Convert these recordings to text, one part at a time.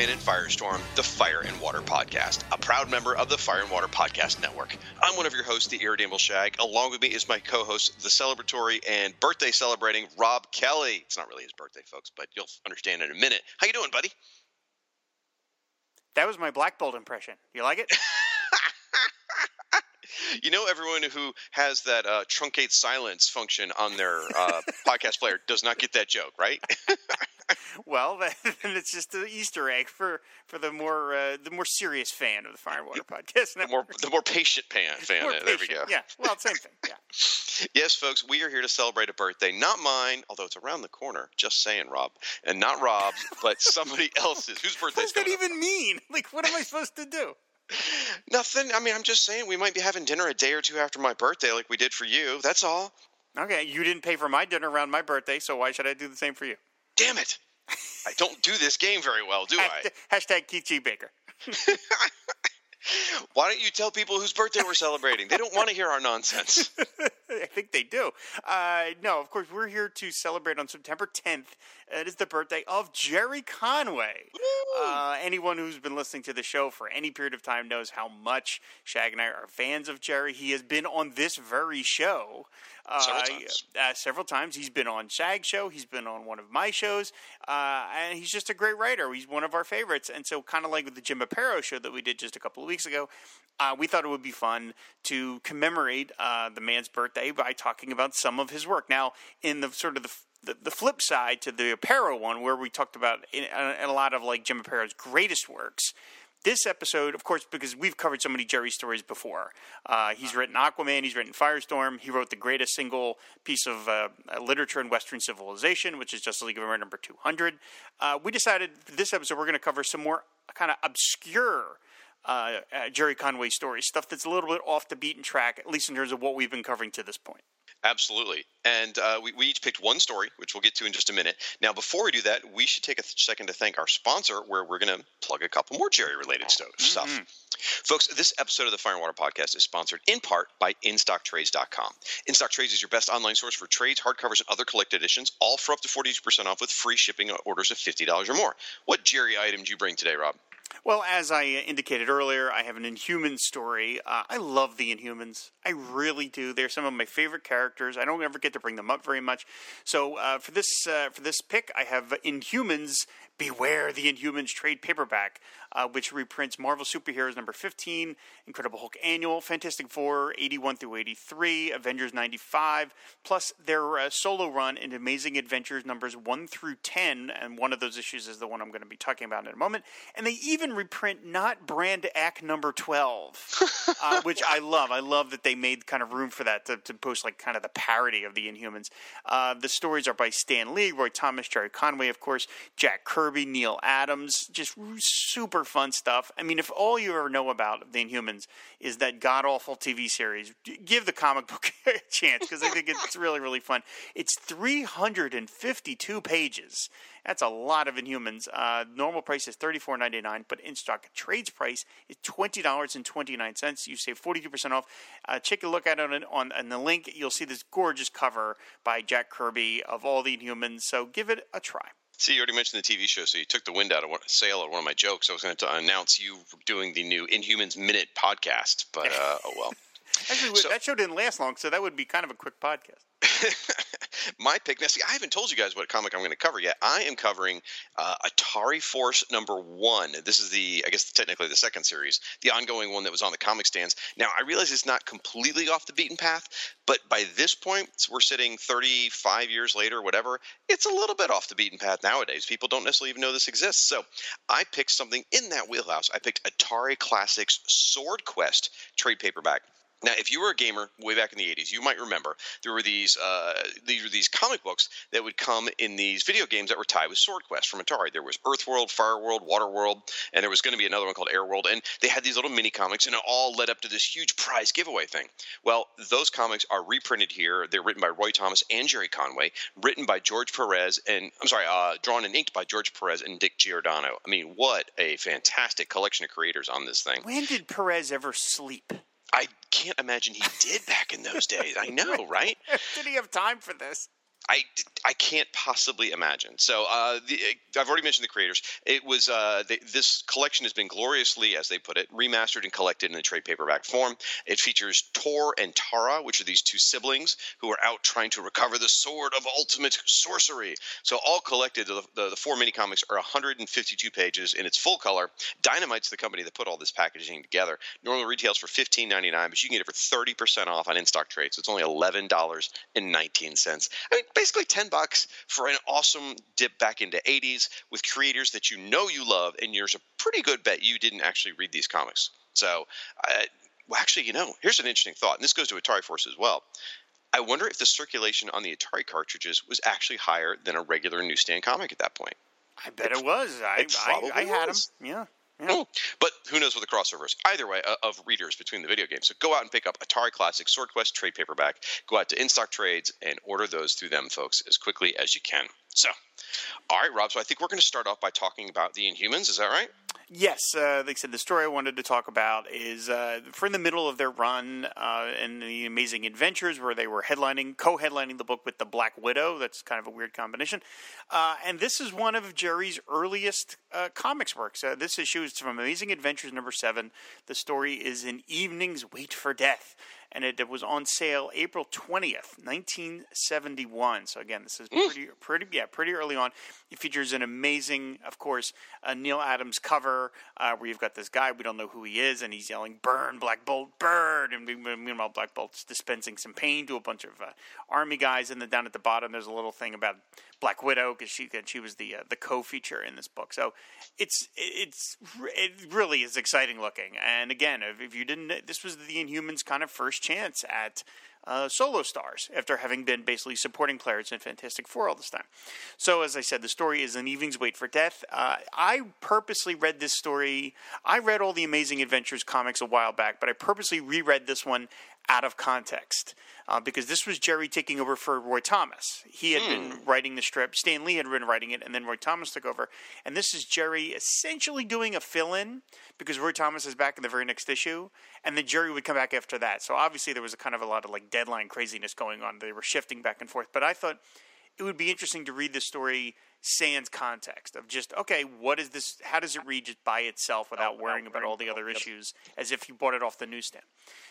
Episode and Firestorm, the Fire and Water Podcast, a proud member of the Fire and Water Podcast Network. I'm one of your hosts, the Irredeemable Shag. Along with me is my co-host, the celebratory and birthday celebrating Rob Kelly. It's not really his birthday, folks, but you'll understand in a minute. How you doing, buddy? That was my Black Bolt impression. You like it? You know, everyone who has that uh, truncate silence function on their uh, podcast player does not get that joke, right? well, then it's just an Easter egg for, for the more uh, the more serious fan of the Firewater Podcast. the more the more patient fan. fan More there we go. Yeah, well, same thing. Yeah. Yes, folks, we are here to celebrate a birthday, not mine, although it's around the corner. Just saying, Rob, and not Rob's, but somebody else's. Whose birthday? What does that even mean? Like, what am I supposed to do? Nothing. I mean, I'm just saying we might be having dinner a day or two after my birthday, like we did for you. That's all. Okay, you didn't pay for my dinner around my birthday, so why should I do the same for you? Damn it! I don't do this game very well, do I? Hashtag, hashtag Keith G. Baker. Why don't you tell people whose birthday we're celebrating? They don't want to hear our nonsense. I think they do. Uh, no, of course, we're here to celebrate on September 10th. It is the birthday of Gerry Conway. Uh, anyone who's been listening to the show for any period of time knows how much Shag and I are fans of Gerry. He has been on this very show. Uh, Several times. Uh, several times. He's been on Shag show. He's been on one of my shows, uh, and he's just a great writer. He's one of our favorites. And so, kind of like with the Jim Aparo show that we did just a couple of weeks ago, uh, we thought it would be fun to commemorate uh, the man's birthday by talking about some of his work. Now, in the sort of the the, the flip side to the Aparo one, where we talked about in, in a lot of like Jim Aparo's greatest works, this episode, of course, because we've covered so many Gerry stories before. Uh, he's written Aquaman, he's written Firestorm, he wrote the greatest single piece of uh, literature in Western civilization, which is Justice League of America number 200. Uh, we decided this episode we're going to cover some more kind of obscure uh, uh, Gerry Conway stories, stuff that's a little bit off the beaten track, at least in terms of what we've been covering to this point. Absolutely. And uh, we, we each picked one story, which we'll get to in just a minute. Now, before we do that, we should take a th- second to thank our sponsor, where we're going to plug a couple more Gerry related sto- stuff. Folks, this episode of the Fire and Water Podcast is sponsored in part by InStockTrades.com. InStockTrades is your best online source for trades, hardcovers, and other collected editions, all for up to 42% off with free shipping on orders of $50 or more. What Gerry item do you bring today, Rob? Well, as I indicated earlier, I have an Inhuman story. Uh, I love the Inhumans. I really do. They're some of my favorite characters. I don't ever get to bring them up very much. So uh, for this uh, for this pick, I have Inhumans. Beware the Inhumans trade paperback, uh, which reprints Marvel Superheroes number 15, Incredible Hulk Annual, Fantastic Four 81 through 83, Avengers 95, plus their uh, solo run in Amazing Adventures numbers 1 through 10. And one of those issues is the one I'm going to be talking about in a moment. And they even reprint Not Brand Echh number 12, uh, which I love. I love that they made kind of room for that to, to post like kind of the parody of the Inhumans. Uh, the stories are by Stan Lee, Roy Thomas, Gerry Conway, of course, Jack Kirby. Kirby, Neal Adams, just super fun stuff. I mean, if all you ever know about the Inhumans is that god awful TV series, give the comic book a chance because I think it's really, really fun. It's 352 pages. That's a lot of Inhumans. Uh, normal price is thirty four ninety nine, but in stock trades price is twenty dollars and twenty nine cents. You save forty two percent off. Uh, take a look at it on, on, on the link. You'll see this gorgeous cover by Jack Kirby of all the Inhumans. So give it a try. See, you already mentioned the TV show, so you took the wind out of one, sail of one of my jokes. I was going to announce you doing the new Inhumans Minute podcast, but uh, oh well. Actually, so, that show didn't last long, so that would be kind of a quick podcast. my pick. Now, see, I haven't told you guys what comic I'm going to cover yet. I am covering uh, Atari Force number one. This is the, I guess, technically the second series, the ongoing one that was on the comic stands. Now, I realize it's not completely off the beaten path, but by this point, we're sitting 35 years later, whatever. It's a little bit off the beaten path nowadays. People don't necessarily even know this exists. So, I picked something in that wheelhouse. I picked Atari Classics Sword Quest trade paperback. Now, if you were a gamer way back in the '80s, you might remember there were these uh, these were these comic books that would come in these video games that were tied with Sword Quest from Atari. There was Earthworld, Fireworld, Waterworld, and there was going to be another one called Airworld. And they had these little mini comics, and it all led up to this huge prize giveaway thing. Well, those comics are reprinted here. They're written by Roy Thomas and Gerry Conway, written by George Perez, and I'm sorry, uh, drawn and inked by George Perez and Dick Giordano. I mean, what a fantastic collection of creators on this thing. When did Perez ever sleep? I can't imagine he did back in those days. I know, right? did he have time for this? I, I can't possibly imagine. So uh, the, I've already mentioned the creators. It was uh, this collection has been gloriously, as they put it, remastered and collected in a trade paperback form. It features Tor and Tara, which are these two siblings who are out trying to recover the sword of ultimate sorcery. So all collected, the, the, the four mini comics are 152 pages in its full color. Dynamite's the company that put all this packaging together. Normally retails for $15.99, but you can get it for 30% off on in stock trade. So it's only $11.19. I mean, basically 10 bucks for an awesome dip back into 80s with creators that you know you love and there's a pretty good bet you didn't actually read these comics. So uh, well actually you know here's an interesting thought and this goes to atari force as well. I wonder if the circulation on the atari cartridges was actually higher than a regular newsstand comic at that point. I bet it, it was. I, it I, I had them yeah But who knows what the crossover is? Either way, uh, of readers between the video games. So go out and pick up Atari Classic Sword Quest trade paperback. Go out to in stock trades and order those through them, folks, as quickly as you can. So, all right, Rob. So I think we're going to start off by talking about the Inhumans. Is that right? Yes. Uh, like I said, the story I wanted to talk about is uh, for in the middle of their run uh, and the Amazing Adventures, where they were headlining, co-headlining the book with the Black Widow. That's kind of a weird combination. Uh, and this is one of Gerry's earliest uh, comics works. Uh, this issue is from Amazing Adventures number seven. The story is in Evening's Wait for Death and it, was on sale April twentieth, nineteen seventy one. So again, this is pretty, pretty, yeah, pretty early on. It features an amazing, of course, uh, Neal Adams cover uh, where you've got this guy we don't know who he is, and he's yelling "Burn, Black Bolt, burn!" And meanwhile, Black Bolt's dispensing some pain to a bunch of uh, army guys. And then down at the bottom, there's a little thing about Black Widow because she she was the uh, the co-feature in this book. So it's it's it really is exciting looking. And again, if, if you didn't, this was the Inhumans' kind of first chance at uh, solo stars after having been basically supporting players in Fantastic Four all this time. So, as I said, the story is an Evening's Wait for Death. Uh, I purposely read this story. I read all the Amazing Adventures comics a while back, but I purposely reread this one out of context uh, because this was Gerry taking over for Roy Thomas. He had hmm. been writing the strip, Stan Lee had been writing it, and then Roy Thomas took over. And this is Gerry essentially doing a fill in because Roy Thomas is back in the very next issue, and then Gerry would come back after that. So obviously there was a kind of a lot of like deadline craziness going on. They were shifting back and forth. But I thought it would be interesting to read this story sans context of just okay, what is this? How does it read just by itself without oh, worrying about all the other issues, as if you bought it off the newsstand?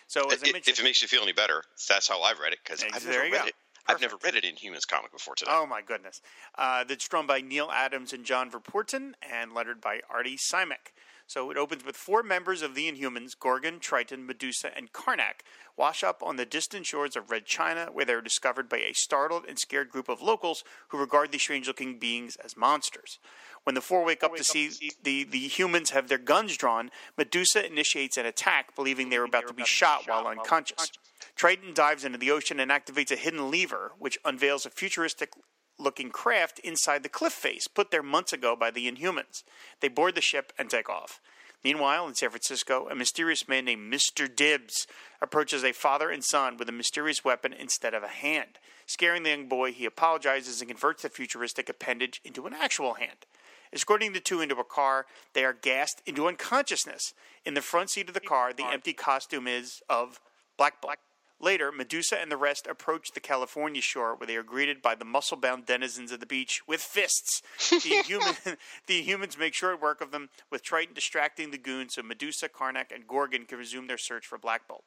So, as it, if it makes you feel any better, that's how I've read it because I've never read go. it. I've never read it in Humans comic before today. Oh my goodness! Uh, that's drawn by Neal Adams and John Verpoorten, and lettered by Artie Simek. So it opens with four members of the Inhumans, Gorgon, Triton, Medusa, and Karnak, wash up on the distant shores of Red China, where they are discovered by a startled and scared group of locals who regard these strange looking beings as monsters. When the four wake up to see the, the humans have their guns drawn, Medusa initiates an attack, believing they were about to be shot while unconscious. Triton dives into the ocean and activates a hidden lever, which unveils a futuristic looking craft inside the cliff face put there months ago by the Inhumans. They board the ship and take off. Meanwhile, in San Francisco, a mysterious man named Mr. Dibbs approaches a father and son with a mysterious weapon instead of a hand. Scaring the young boy, he apologizes and converts the futuristic appendage into an actual hand. Escorting the two into a car, they are gassed into unconsciousness. In the front seat of the car, the empty costume is of Black Bolt. Later, Medusa and the rest approach the California shore where they are greeted by the muscle bound denizens of the beach with fists. The, human, the humans make short work of them, with Triton distracting the goons so Medusa, Karnak, and Gorgon can resume their search for Black Bolt.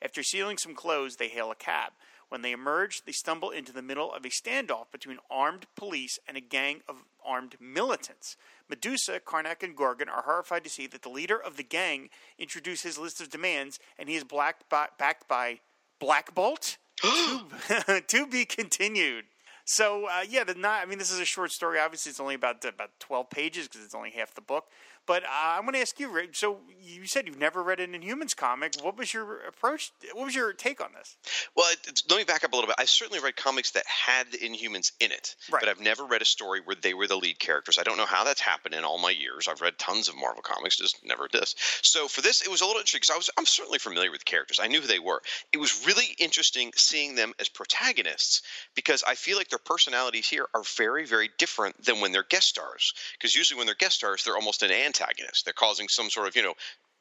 After stealing some clothes, they hail a cab. When they emerge, they stumble into the middle of a standoff between armed police and a gang of armed militants. Medusa, Karnak, and Gorgon are horrified to see that the leader of the gang introduced his list of demands, and he is blacked by, backed by Black Bolt. to, to be continued. So uh, yeah, the not. I mean, this is a short story. Obviously, it's only about about twelve pages because it's only half the book. But uh, I'm going to ask you. So you said you've never read an Inhumans comic. What was your approach? What was your take on this? Well, let me back up a little bit. I've certainly read comics that had the Inhumans in it, Right. but I've never read a story where they were the lead characters. I don't know how that's happened in all my years. I've read tons of Marvel comics, just never this. So for this, it was a little interesting because I was I'm certainly familiar with the characters. I knew who they were. It was really interesting seeing them as protagonists because I feel like their personalities here are very very different than when they're guest stars. Because usually when they're guest stars, they're almost an antagonist. They're causing some sort of you know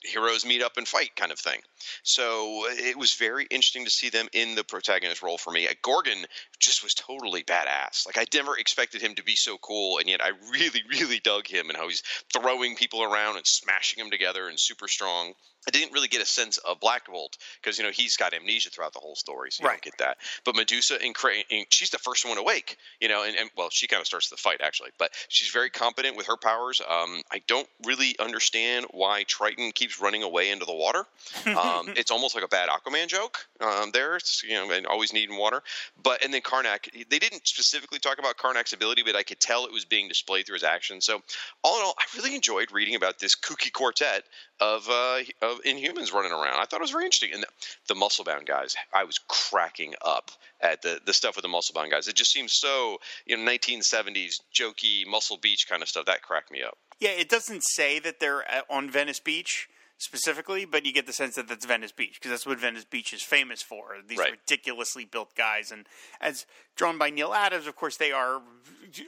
heroes meet up and fight kind of thing. So it was very interesting to see them in the protagonist role for me. Uh, Gorgon just was totally badass. Like I never expected him to be so cool, and yet I really, really dug him and how he's throwing people around and smashing them together and super strong. I didn't really get a sense of Black Bolt because you know he's got amnesia throughout the whole story, so you Right. don't get that. But Medusa and Crane, she's the first one awake, you know, and, and well, she kind of starts the fight actually, but she's very competent with her powers. Um, I don't really understand why Triton keeps running away into the water. Um, it's almost like a bad Aquaman joke um, there. It's you know, and always needing water. But and then Karnak, they didn't specifically talk about Karnak's ability, but I could tell it was being displayed through his actions. So all in all, I really enjoyed reading about this kooky quartet of uh, of Inhumans running around. I thought it was very interesting. And the, the muscle bound guys, I was cracking up at the the stuff with the muscle bound guys. It just seems so you know 1970s jokey Muscle Beach kind of stuff. That cracked me up. Yeah, it doesn't say that they're on Venice Beach specifically, but you get the sense that that's Venice Beach because that's what Venice Beach is famous for. These Right. ridiculously built guys, and as drawn by Neal Adams, of course, they are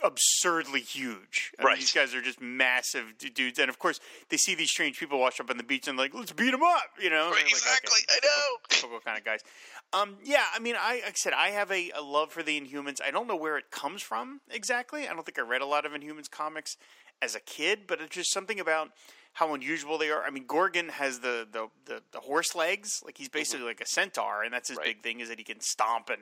absurdly huge. I mean, these guys are just massive dudes, and of course, they see these strange people wash up on the beach and like, let's beat them up, you know? Right, They're like, exactly. I know. typical kind of guys. Um, yeah, I mean, I like I said, I have a, a love for the Inhumans. I don't know where it comes from exactly. I don't think I read a lot of Inhumans comics as a kid, but it's just something about how unusual they are. I mean, Gorgon has the the, the, the horse legs, like he's mm-hmm. basically like a centaur, and that's his Right. big thing is that he can stomp and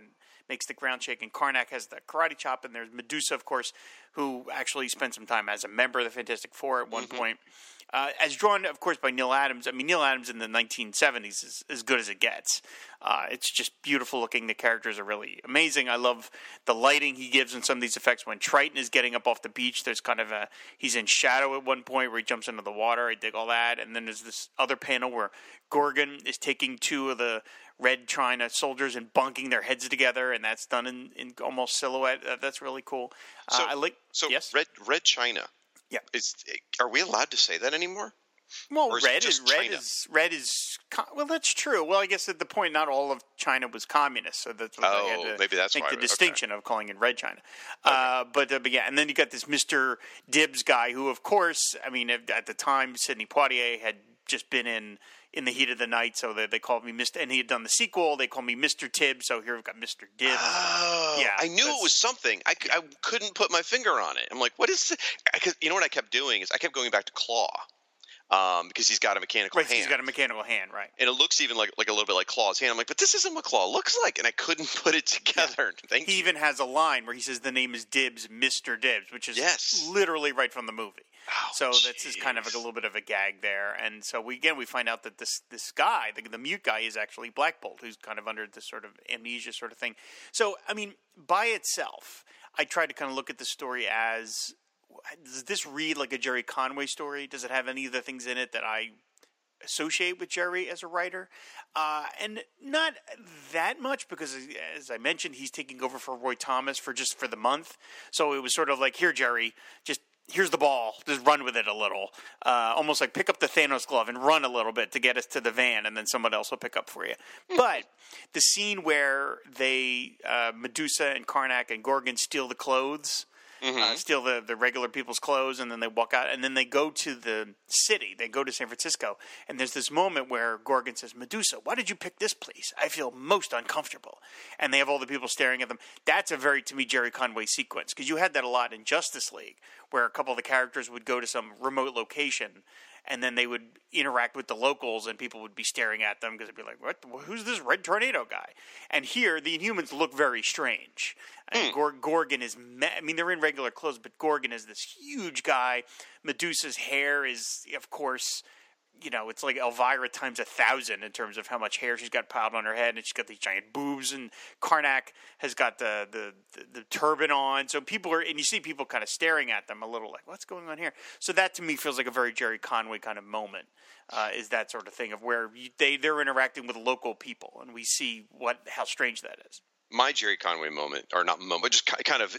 makes the ground shake. And Karnak has the karate chop, and there's Medusa, of course, who actually spent some time as a member of the Fantastic Four at one mm-hmm. point. Uh, as drawn, of course, by Neal Adams. I mean, Neal Adams in the 1970s is as good as it gets. Uh, it's just beautiful looking. The characters are really amazing. I love the lighting he gives in some of these effects. When Triton is getting up off the beach, there's kind of a he's in shadow at one point where he jumps into the water. I dig all that. And then there's this other panel where Gorgon is taking two of the red China soldiers and bunking their heads together, and that's done in, in almost silhouette. Uh, that's really cool. So- uh, I like. So yes. Red Red China. Yeah. Is are we allowed to say that anymore? Well, is red is red China? is red is well. That's true. Well, I guess at the point, not all of China was communist, so that's what they Oh, had to maybe that's make why- the okay. distinction of calling it red China. Uh, but, uh, but yeah, and then you got this Mister Dibbs guy, who, of course, I mean, at, at the time, Sidney Poitier had just been in in the heat of the night, so they, they called me Mister, and he had done the sequel. They called me Mister Tibbs, so here we've got Mister Dibbs. Oh, Yeah, I knew it was something. I, I couldn't put my finger on it. I'm like, what is it? I, 'cause you know what I kept doing is I kept going back to Claw um, because he's got a mechanical right, hand. he's got a mechanical hand, right? and it looks even like like a little bit like Claw's hand. I'm like, but this isn't what Claw looks like, and I couldn't put it together. Thank He you. even has a line where he says the name is Dibbs, Mister Dibbs, which is Yes. literally right from the movie. Oh, so that's just kind of like a little bit of a gag there. And so we again we find out that this this guy, the, the mute guy, is actually Black Bolt, who's kind of under this sort of amnesia sort of thing. So I mean, by itself, I tried to kind of look at the story as does this read like a Gerry Conway story? Does it have any of the things in it that I associate with Gerry as a writer, uh, and not that much because, as I mentioned, he's taking over for Roy Thomas for just for the month. So it was sort of like, here, Gerry, just here's the ball, just run with it a little, uh, almost like pick up the Thanos glove and run a little bit to get us to the van, and then someone else will pick up for you. but the scene where they uh, Medusa and Karnak and Gorgon steal the clothes mm-hmm. uh, steal the, the regular people's clothes, and then they walk out, and then they go to the city. They go to San Francisco, and there's this moment where Gorgon says, "Medusa, why did you pick this place? I feel most uncomfortable." And they have all the people staring at them. That's a very, to me, Gerry Conway sequence because you had that a lot in Justice League, where a couple of the characters would go to some remote location and then they would interact with the locals, and people would be staring at them because they'd be like, "What? Who's this red tornado guy?" And here, the Inhumans look very strange. Mm. Gorgon is, me- I mean, they're in regular clothes, but Gorgon is this huge guy. Medusa's hair is, of course, you know, it's like Elvira times a thousand in terms of how much hair she's got piled on her head, and she's got these giant boobs. And Karnak has got the, the the, the turban on, so people are, and you see people kind of staring at them a little, like, "What's going on here?" So that to me feels like a very Gerry Conway kind of moment. Uh, is that sort of thing of where you, they they're interacting with local people, and we see what how strange that is my Gerry Conway moment, or not moment, but just kind of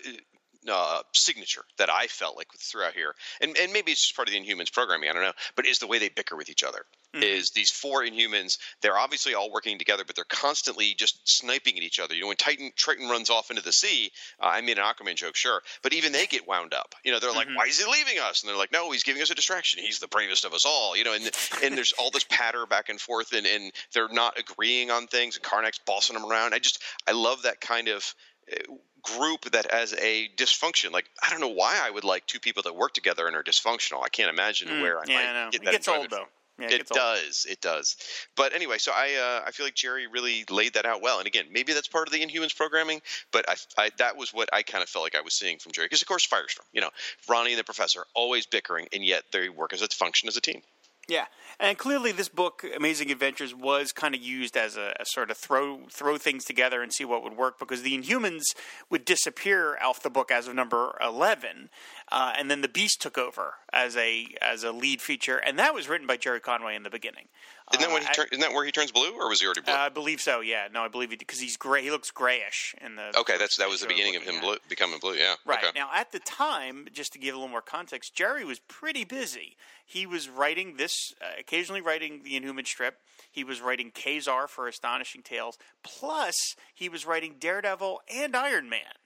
uh, signature that I felt like throughout here, and and maybe it's just part of the Inhumans programming. I don't know, but is the way they bicker with each other. Mm-hmm. Is these four Inhumans? They're obviously all working together, but they're constantly just sniping at each other. You know, when Titan Triton runs off into the sea, uh, I made an Aquaman joke, sure, but even they get wound up. You know, they're like, mm-hmm. "Why is he leaving us?" And they're like, "No, he's giving us a distraction. He's the bravest of us all." You know, and and there's all this patter back and forth, and and they're not agreeing on things, and Karnak's bossing them around. I just I love that kind of uh, group that has a dysfunction. Like I don't know why I would like two people that work together and are dysfunctional. I can't imagine mm, where I yeah, might no. get it. Gets old though. Yeah, it, it does. It does. But anyway, so I uh, I feel like Gerry really laid that out well. And again, maybe that's part of the Inhumans programming, but I, I that was what I kind of felt like I was seeing from Gerry. Because of course, Firestorm, you know, Ronnie and the Professor always bickering, and yet they work as a function as a team. Yeah, and clearly this book, Amazing Adventures, was kind of used as a, a, sort of throw throw things together and see what would work because the Inhumans would disappear off the book as of number eleven, uh, and then the Beast took over as a as a lead feature, and that was written by Gerry Conway in the beginning. Isn't that, when he uh, turn, isn't that where he turns blue, or was he already blue? Uh, I believe so. Yeah, no, I believe he because he's gray. He looks grayish in the. Okay, that's that was the beginning of him blue, becoming blue. Yeah. Right okay. now, at the time, just to give a little more context, Gerry was pretty busy. He was writing this, uh, occasionally writing the Inhuman strip. He was writing Ka-Zar for Astonishing Tales. Plus, he was writing Daredevil and Iron Man.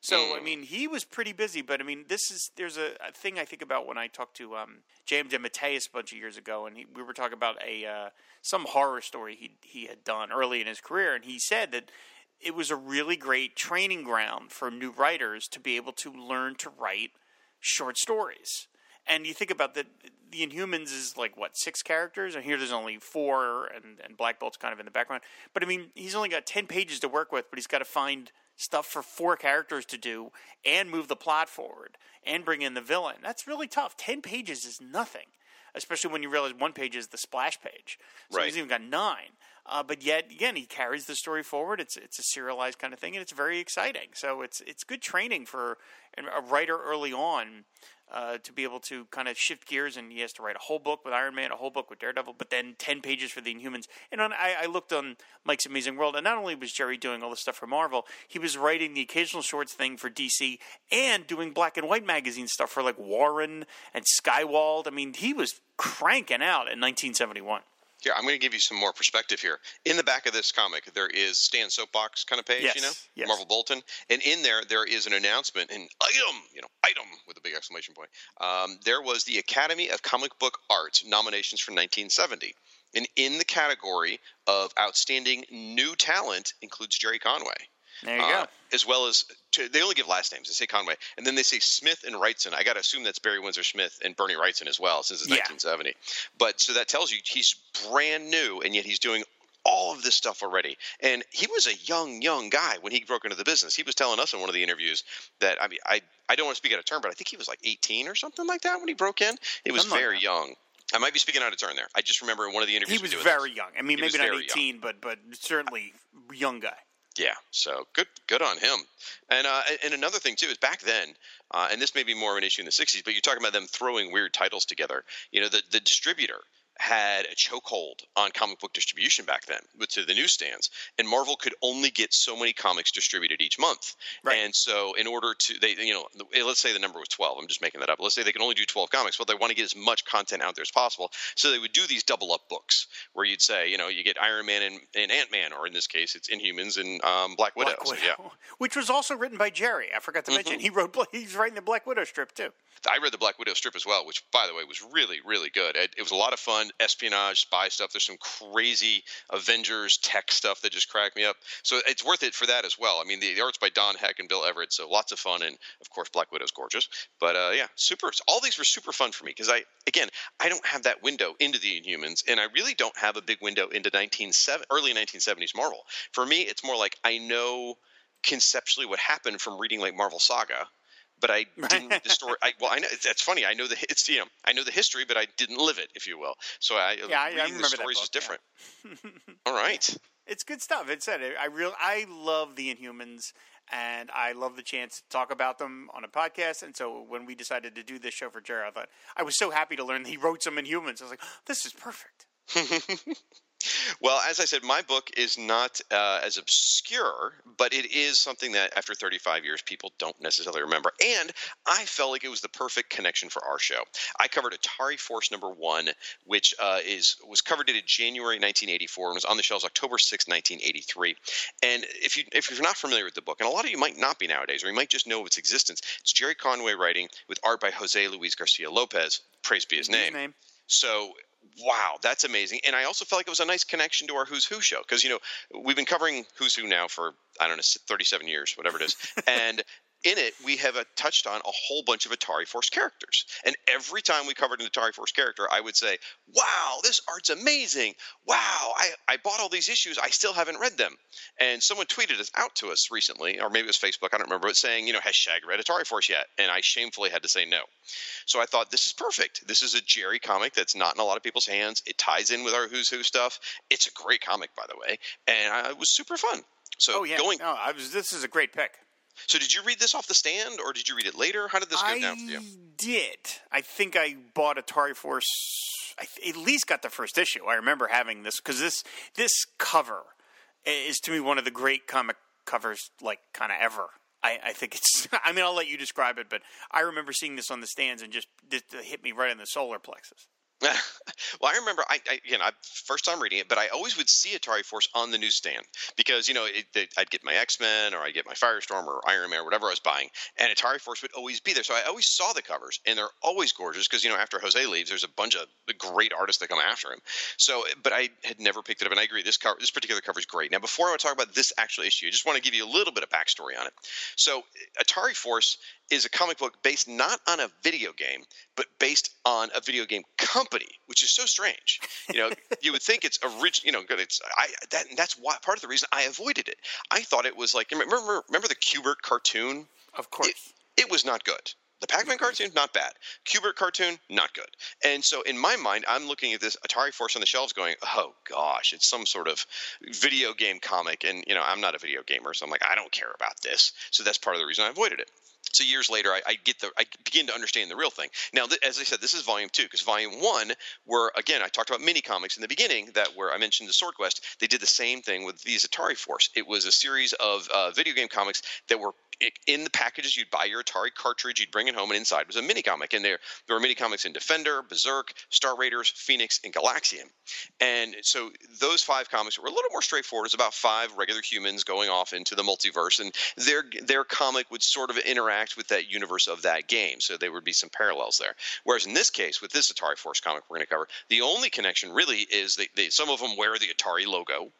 So mm. I mean, he was pretty busy. But I mean, this is there's a, a thing I think about when I talked to um, J.M. DeMatteis a bunch of years ago, and he, we were talking about a uh, some horror story he he had done early in his career, and he said that it was a really great training ground for new writers to be able to learn to write short stories. And you think about that, the Inhumans is like what six characters, and here there's only four, and, and Black Bolt's kind of in the background. But I mean, he's only got ten pages to work with, but he's got to find stuff for four characters to do and move the plot forward and bring in the villain. That's really tough. Ten pages is nothing, especially when you realize one page is the splash page. So right. he's even got nine. Uh, but yet again, he carries the story forward. It's it's a serialized kind of thing, and it's very exciting. So it's it's good training for a writer early on uh, to be able to kind of shift gears, and he has to write a whole book with Iron Man, a whole book with Daredevil, but then ten pages for the Inhumans. And on, I, I, looked on Mike's Amazing World, and not only was Gerry doing all this stuff for Marvel, he was writing the occasional shorts thing for DC and doing black and white magazine stuff for like Warren and Skywald. I mean, he was cranking out in 1971. Here, I'm going to give you some more perspective here. In the back of this comic, there is Stan Soapbox kind of page, yes, you know, yes. Marvel Bolton, and in there there is an announcement, an item, you know, item with a big exclamation point. Um, there was the Academy of Comic Book Art nominations for 1970, and in the category of outstanding new talent includes Gerry Conway. There you uh, go. As well as to, they only give last names. They say Conway, and then they say Smith and Wrightson. I got to assume that's Barry Windsor Smith and Bernie Wrightson as well, since it's yeah. 1970. But so that tells you he's brand new, and yet he's doing all of this stuff already. And he was a young, young guy when he broke into the business. He was telling us in one of the interviews that I mean, I I don't want to speak out of turn, but I think he was like 18 or something like that when he broke in. He was very like young. I might be speaking out of turn there. I just remember in one of the interviews He was we do with very this, young. I mean, He maybe not very 18, but but certainly young guy. Yeah, so good, good on him. And uh, and another thing too is back then, uh, and this may be more of an issue in the '60s, but you're talking about them throwing weird titles together. You know, the the distributor had a chokehold on comic book distribution back then with to the newsstands, and Marvel could only get so many comics distributed each month. Right. And so, in order to they, you know, let's say the number was twelve. I'm just making that up. Let's say they can only do twelve comics. Well, they want to get as much content out there as possible, so they would do these double up books where you'd say, you know, you get Iron Man and, and Ant Man, or in this case, it's Inhumans and um, Black Widow. Black So, Widow, yeah. which was also written by Gerry. I forgot to mention he wrote. He's writing the Black Widow strip too. I read the Black Widow strip as well, which, by the way, was really, really good. It, it was a lot of fun, espionage, spy stuff. There's some crazy Avengers tech stuff that just cracked me up. So it's worth it for that as well. I mean, the, the art's by Don Heck and Bill Everett, so lots of fun, and of course, Black Widow's gorgeous. But uh, yeah, super. All these were super fun for me because I, again, I don't have that window into the Inhumans, and I really don't have a big window into 1970, early 1970s Marvel. For me, it's more like I know conceptually what happened from reading like Marvel Saga but I didn't the story. I, well, I know that's funny. I know the it's you know I know the history, but I didn't live it, if you will. So I Yeah, I- I remember the stories is book, yeah. different. All right. It's good stuff. It said. I real I love the Inhumans, and I love the chance to talk about them on a podcast. And so when we decided to do this show for Gerry, I thought I was so happy to learn that he wrote some Inhumans. I was like, this is perfect. Well, as I said, my book is not uh, as obscure, but it is something that after 35 years, people don't necessarily remember. And I felt like it was the perfect connection for our show. I covered Atari Force number one, which uh, is was covered dated January 1984 and was on the shelves October 6, 1983. And if you if you're not familiar with the book, and a lot of you might not be nowadays, or you might just know of its existence, it's Gerry Conway writing with art by Jose Luis Garcia Lopez. Praise be his His name. name. So wow, that's amazing. And I also felt like it was a nice connection to our Who's Who show because you know we've been covering Who's Who now for I don't know 37 years, whatever it is, and. In it, we have uh, touched on a whole bunch of Atari Force characters. And every time we covered an Atari Force character, I would say, Wow, this art's amazing. Wow, I, I bought all these issues. I still haven't read them. And someone tweeted us out to us recently, or maybe it was Facebook, I don't remember, but saying, you know, has Shag read Atari Force yet? And I shamefully had to say no. So I thought this is perfect. This is a Gerry comic that's not in a lot of people's hands. It ties in with our Who's Who stuff. It's a great comic, by the way, and I, it was super fun. So Oh yeah, going. no, I was. This is a great pick. So did you read this off the stand, or did you read it later? How did this go I down for you? did. I think I bought Atari Force. I th- at least got the first issue. I remember having this because this this cover is to me one of the great comic covers, like kind of ever. I, I think it's. I mean, I'll let you describe it, but I remember seeing this on the stands and just it hit me right in the solar plexus. well, I remember, I, I again, I first time reading it, but I always would see Atari Force on the newsstand because you know it, it, I'd get my X Men or I'd get my Firestorm or Iron Man or whatever I was buying, and Atari Force would always be there. So I always saw the covers, and they're always gorgeous because you know after Jose leaves, there's a bunch of great artists that come after him. So, but I had never picked it up, and I agree this cover, this particular cover is great. Now, before I talk about this actual issue, I just want to give you a little bit of backstory on it. So, Atari Force is a comic book based not on a video game, but based on a video game company, which is so strange. You know, you would think it's original. You know, good. It's I that that's why part of the reason I avoided it. I thought it was like remember remember the Q*bert cartoon. Of course. It, it was not good. The Pac-Man cartoon, not bad. Q*bert cartoon, not good. And so in my mind, I'm looking at this Atari Force on the shelves, going, "Oh gosh, it's some sort of video game comic." And you know, I'm not a video gamer, so I'm like, I don't care about this. So that's part of the reason I avoided it. So years later, I, I get the I begin to understand the real thing. Now, th- as I said, this is volume two because volume one, were again I talked about mini comics in the beginning that where I mentioned the Sword Quest. They did the same thing with these Atari Force. It was a series of uh, video game comics that were in the packages. You'd buy your Atari cartridge, you'd bring it home, and inside was a mini comic. And there there were mini comics in Defender, Berserk, Star Raiders, Phoenix, and Galaxian. And so those five comics were a little more straightforward. It's about five regular humans going off into the multiverse, and their their comic would sort of interact with that universe of that game. So there would be some parallels there. Whereas in this case, with this Atari Force comic we're going to cover, the only connection really is that some of them wear the Atari logo.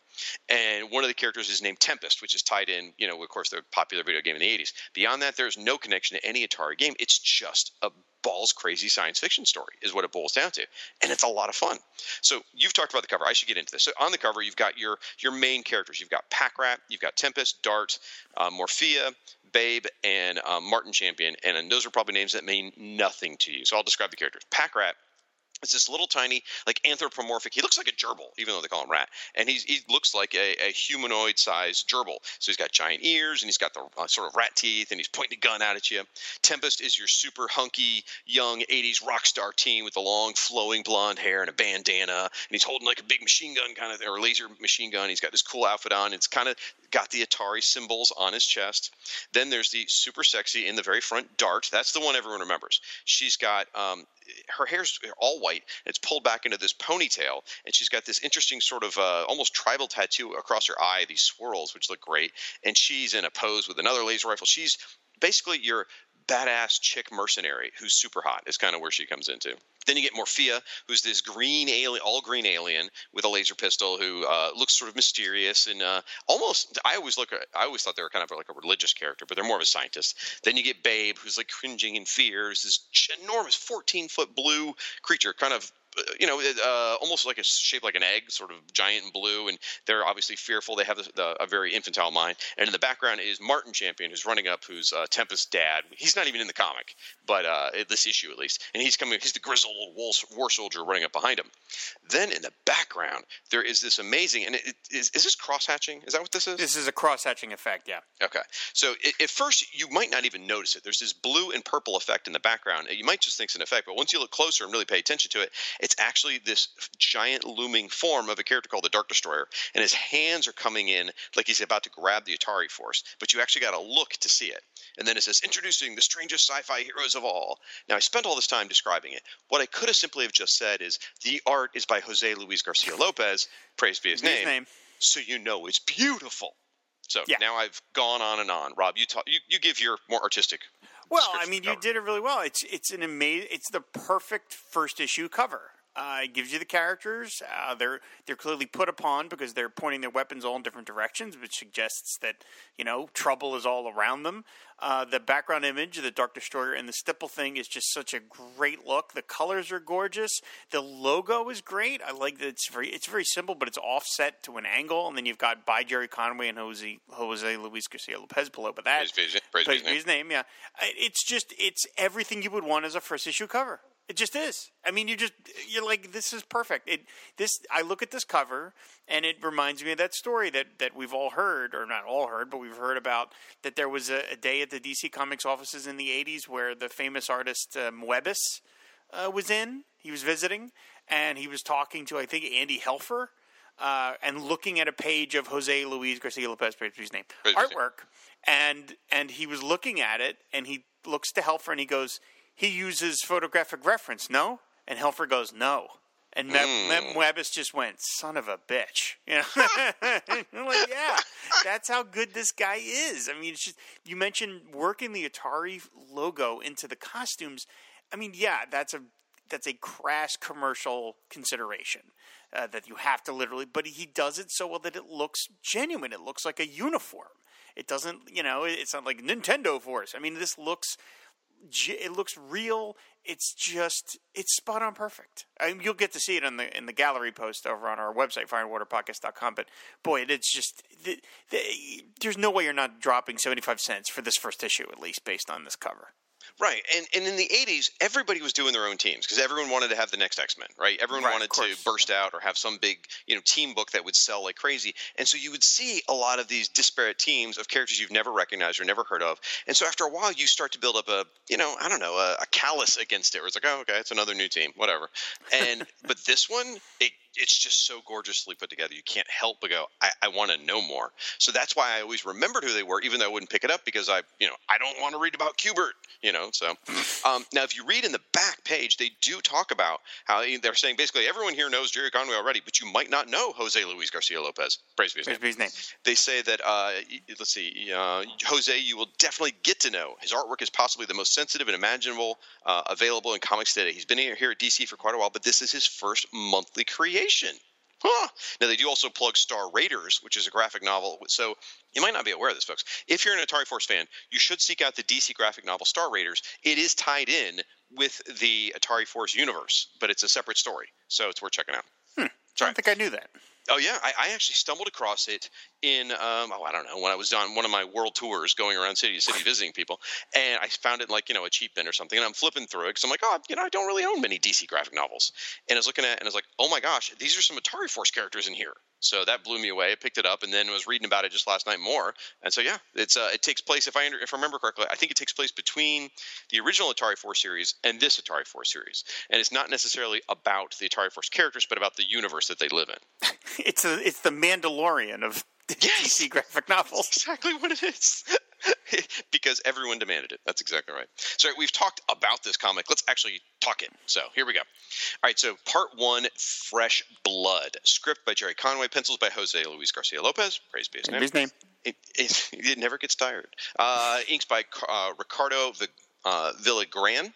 And one of the characters is named Tempest, which is tied in, you know, of course, the popular video game in the 80s. Beyond that, there's no connection to any Atari game. It's just a balls crazy science fiction story, is what it boils down to. And it's a lot of fun. So you've talked about the cover. I should get into this. So on the cover, you've got your your main characters. You've got Pakrat, you've got Tempest, Dart, uh, Morphea, Babe, and um, Martin Champion. And those are probably names that mean nothing to you. So I'll describe the characters. Pakrat It's this little tiny, like anthropomorphic. He looks like a gerbil, even though they call him rat. And he's, he looks like a, a humanoid-sized gerbil. So he's got giant ears, and he's got the uh, sort of rat teeth, and he's pointing a gun out at you. Tempest is your super hunky, young '80s rock star teen with the long, flowing blonde hair and a bandana, and he's holding like a big machine gun, kind of or laser machine gun. He's got this cool outfit on. It's kind of got the Atari symbols on his chest. Then there's the super sexy in the very front Dart. That's the one everyone remembers. She's got um, her hair's all white. It's pulled back into this ponytail, and she's got this interesting sort of uh, almost tribal tattoo across her eye, these swirls, which look great. And she's in a pose with another laser rifle. She's basically your badass chick mercenary who's super hot is kind of where she comes into. Then you get Morphea, who's this green alien, all green alien with a laser pistol, who uh, looks sort of mysterious and uh, almost. I always look. I always thought they were kind of like a religious character, but they're more of a scientist. Then you get Babe, who's like cringing in fear. Is this enormous, fourteen foot blue creature, kind of you know, uh, almost like a shape like an egg, sort of giant and blue, and they're obviously fearful. They have the, the, a very infantile mind. And in the background is Martin Champion, who's running up, who's uh, Tempest's dad. He's not even in the comic, but uh, this issue at least, and he's coming. He's the grizzled war, war soldier running up behind him. Then in the background, there is this amazing, and it, it, is, is this cross hatching? Is that what this is? This is a cross hatching effect, yeah. Okay, so it, at first you might not even notice it. There's this blue and purple effect in the background. You might just think it's an effect, but once you look closer and really pay attention to it, it's actually this giant looming form of a character called the Dark Destroyer, and his hands are coming in like he's about to grab the Atari Force, but you actually got to look to see it. And then it says, introducing the strangest sci fi heroes of all. Now, I spent all this time describing it. What I could have simply have just said is the art is by Jose Luis Garcia Lopez, praise be his, His name, name. so you know it's beautiful. So Yeah. now I've gone on and on. Rob, you talk. You, you give your more artistic. Well, I mean, you cover. did it really well. It's it's an amazing. It's the perfect first issue cover. Uh, it gives you the characters. Uh, they're they're clearly put upon because they're pointing their weapons all in different directions, which suggests that you know trouble is all around them. Uh, the background image, the Dark Destroyer and the stipple thing, is just such a great look. The colors are gorgeous. The logo is great. I like that it's very it's very simple, but it's offset to an angle, and then you've got by Gerry Conway and Jose Jose Luis Garcia Lopez below. But that Praise his- praise his his name. Yeah, it's just it's everything you would want as a first issue cover. It just is. I mean, you just you're like, this is perfect. It this I look at this cover and it reminds me of that story that that we've all heard, or not all heard, but we've heard about that there was a, a day at the DC Comics offices in the '80s where the famous artist uh, Moebius uh, was in. He was visiting and he was talking to I think Andy Helfer. Uh, and looking at a page of Jose Luis Garcia Lopez, praise be his name, his name. artwork, and and he was looking at it, and he looks to Helfer and he goes, he uses photographic reference, no? And Helfer goes, no. And Meb- Meb- Moebius just went, son of a bitch. You know? Like, yeah, that's how good this guy is. I mean, it's just, you mentioned working the Atari logo into the costumes. I mean, yeah, that's a that's a crass commercial consideration uh, that you have to literally, but he does it so well that it looks genuine. It looks like a uniform. It doesn't, you know, it's not like Nintendo Force. I mean, this looks, it looks real. It's just, it's spot on perfect. I mean, you'll get to see it in the in the gallery post over on our website, fireandwaterpodcast.com. But boy, it's just, the, the, there's no way you're not dropping seventy five cents for this first issue, at least based on this cover. Right, and and in the '80s, everybody was doing their own teams because everyone wanted to have the next X Men, right? Everyone Right, wanted to burst out or have some big, you know, team book that would sell like crazy. And so you would see a lot of these disparate teams of characters you've never recognized or never heard of. And so after a while, you start to build up a, you know, I don't know, a, a callus against it. Where it's like, oh, okay, it's another new team, whatever. And but this one, it it's just so gorgeously put together. You can't help but go, I, I want to know more. So that's why I always remembered who they were, even though I wouldn't pick it up because I, you know, I don't want to read about Q*bert, you know. So um, now, if you read in the back page, they do talk about how they're saying basically everyone here knows Gerry Conway already, but you might not know Jose Luis Garcia Lopez. Praise be his name. Praise be his name. They say that uh, let's see, uh, Jose, you will definitely get to know. His artwork is possibly the most sensitive and imaginable uh, available in comics today. He's been here here at DC for quite a while, but this is his first monthly creation. Huh. Now they do also plug Star Raiders, which is a graphic novel. So you might not be aware of this, folks. If you're an Atari Force fan, you should seek out the DC graphic novel Star Raiders. It is tied in with the Atari Force universe, but it's a separate story, so it's worth checking out. sorry I don't think I knew that. Oh yeah, I, I actually stumbled across it in um, oh I don't know when I was on one of my world tours going around city to city visiting people, and I found it like you know a cheap bin or something, and I'm flipping through it because I'm like oh you know I don't really own many DC graphic novels, and I was looking at it and I was like oh my gosh these are some Atari Force characters in here, so that blew me away. I picked it up and then was reading about it just last night more, and so yeah it's uh, it takes place if I under, if I remember correctly I think it takes place between the original Atari Force series and this Atari Force series, and it's not necessarily about the Atari Force characters but about the universe that they live in. it's a it's the Mandalorian of Yes. DC graphic novels. exactly what it is. because everyone demanded it. That's exactly right. So we've talked about this comic. Let's actually talk it. So here we go. All right. So part one, Fresh Blood. Script by Gerry Conway. Pencils by Jose Luis Garcia Lopez. Praise be his name. His name. It, it, it never gets tired. Uh, inks by uh, Ricardo the uh, Villagran,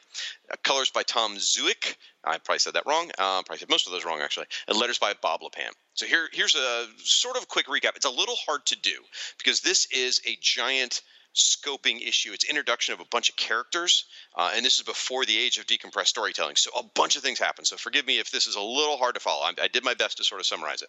uh, colors by Tom Zuick. I probably said that wrong. Uh, probably said most of those wrong actually. And letters by Bob Lappan. So here, here's a sort of quick recap. It's a little hard to do because this is a giant scoping issue. It's introduction of a bunch of characters, uh, and this is before the age of decompressed storytelling. So a bunch of things happen. So forgive me if this is a little hard to follow. I, I did my best to sort of summarize it.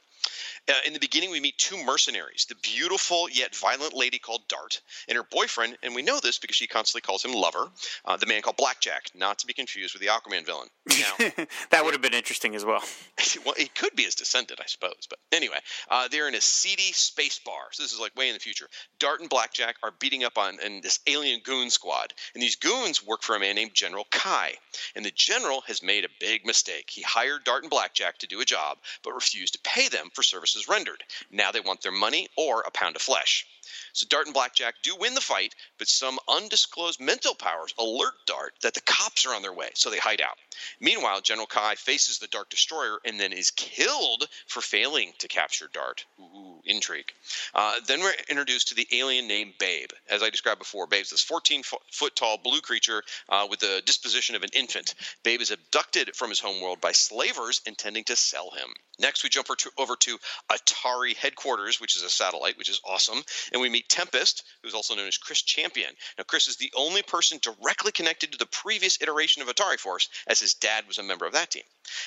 Uh, in the beginning, we meet two mercenaries: the beautiful yet violent lady called Dart and her boyfriend, and we know this because she constantly calls him lover, uh, the man called Blackjack, not to be confused with the Aquaman villain. Now, that would have been interesting as well. well, it could be his descendant, I suppose. But anyway, uh, they're in a seedy space bar. So this is like way in the future. Dart and Blackjack are beating up on in this alien goon squad, and these goons work for a man named General Kai. And the general has made a big mistake. He hired Dart and Blackjack to do a job, but refused to pay them for services rendered. Now they want their money or a pound of flesh. So Dart and Blackjack do win the fight, but some undisclosed mental powers alert Dart that the cops are on their way, so they hide out. Meanwhile, General Kai faces the Dark Destroyer and then is killed for failing to capture Dart. Ooh, intrigue. Uh, then we're introduced to the alien named Babe. As I described before, Babe's this 14 foot tall blue creature uh, with the disposition of an infant. Babe is abducted from his homeworld by slavers intending to sell him. Next, we jump over to Atari headquarters, which is a satellite, which is awesome, and we meet Tempest, who's also known as Chris Champion. Now, Chris is the only person directly connected to the previous iteration of Atari Force, as his dad was a member of that team.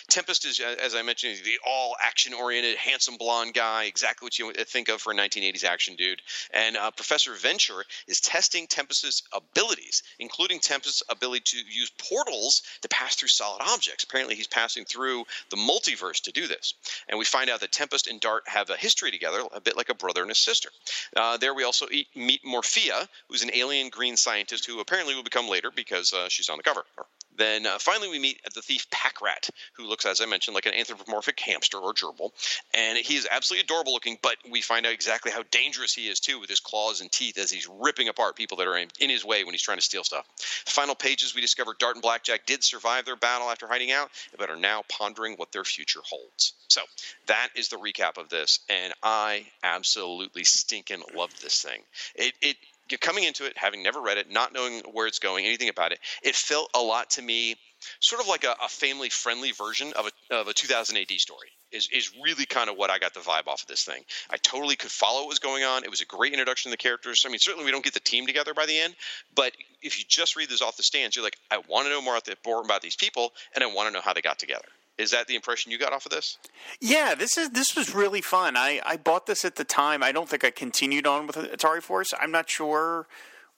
Tempest is, as I mentioned, the all action oriented, handsome blonde guy, exactly what you think of for a 1980s action dude. And uh, Professor Venture is testing Tempest's abilities, including Tempest's ability to use portals to pass through solid objects. Apparently, he's passing through the multiverse to do this. And we find out that Tempest and Dart have a history together, a bit like a brother and a sister. Uh, there we also eat, meet Morphea, who's an alien green scientist who apparently will become later because uh, she's on the cover, or then uh, finally, we meet the thief Pakrat, who looks, as I mentioned, like an anthropomorphic hamster or gerbil. And he is absolutely adorable looking, but we find out exactly how dangerous he is, too, with his claws and teeth as he's ripping apart people that are in, in his way when he's trying to steal stuff. The final pages, we discover Dart and Blackjack did survive their battle after hiding out, but are now pondering what their future holds. So that is the recap of this, and I absolutely stinking loved this thing. It, it coming into it, having never read it, not knowing where it's going, anything about it, it felt a lot to me, sort of like a, a family friendly version of a, of a 2000 AD story. Is, is really kind of what I got the vibe off of this thing. I totally could follow what was going on. It was a great introduction to the characters. I mean, certainly we don't get the team together by the end, but if you just read this off the stands, you're like, I want to know more about these people, and I want to know how they got together. Is that the impression you got off of this? Yeah, this is this was really fun. I, I bought this at the time. I don't think I continued on with Atari Force. I'm not sure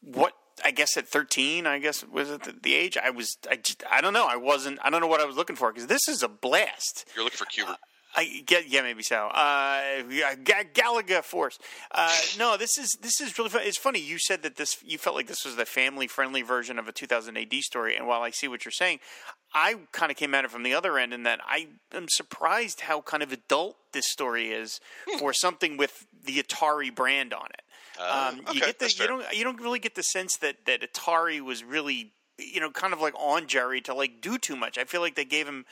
what I guess at 13, I guess was it the, the age I was. I just, I don't know. I wasn't. I don't know what I was looking for because this is a blast. You're looking for Q*bert. I get yeah maybe so. Uh, Galaga Force. Uh, no, this is this is really fun. It's funny you said that this you felt like this was the family friendly version of a 2000 AD story, and while I see what you're saying, I kind of came at it from the other end in that I am surprised how kind of adult this story is hmm. for something with the Atari brand on it. Uh, um, okay, you get the you don't you don't really get the sense that that Atari was really you know kind of like on Gerry to like do too much. I feel like they gave him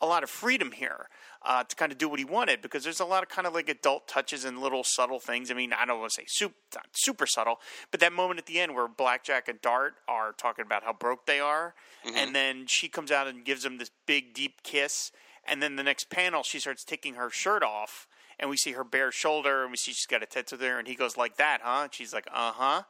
a lot of freedom here uh, to kind of do what he wanted because there's a lot of kind of like adult touches and little subtle things. I mean, I don't want to say super, super subtle, but that moment at the end where Blackjack and Dart are talking about how broke they are, mm-hmm. and then she comes out and gives him this big deep kiss, and then the next panel she starts taking her shirt off. And we see her bare shoulder, and we see she's got a tattoo there, and he goes like that, huh? And she's like, uh huh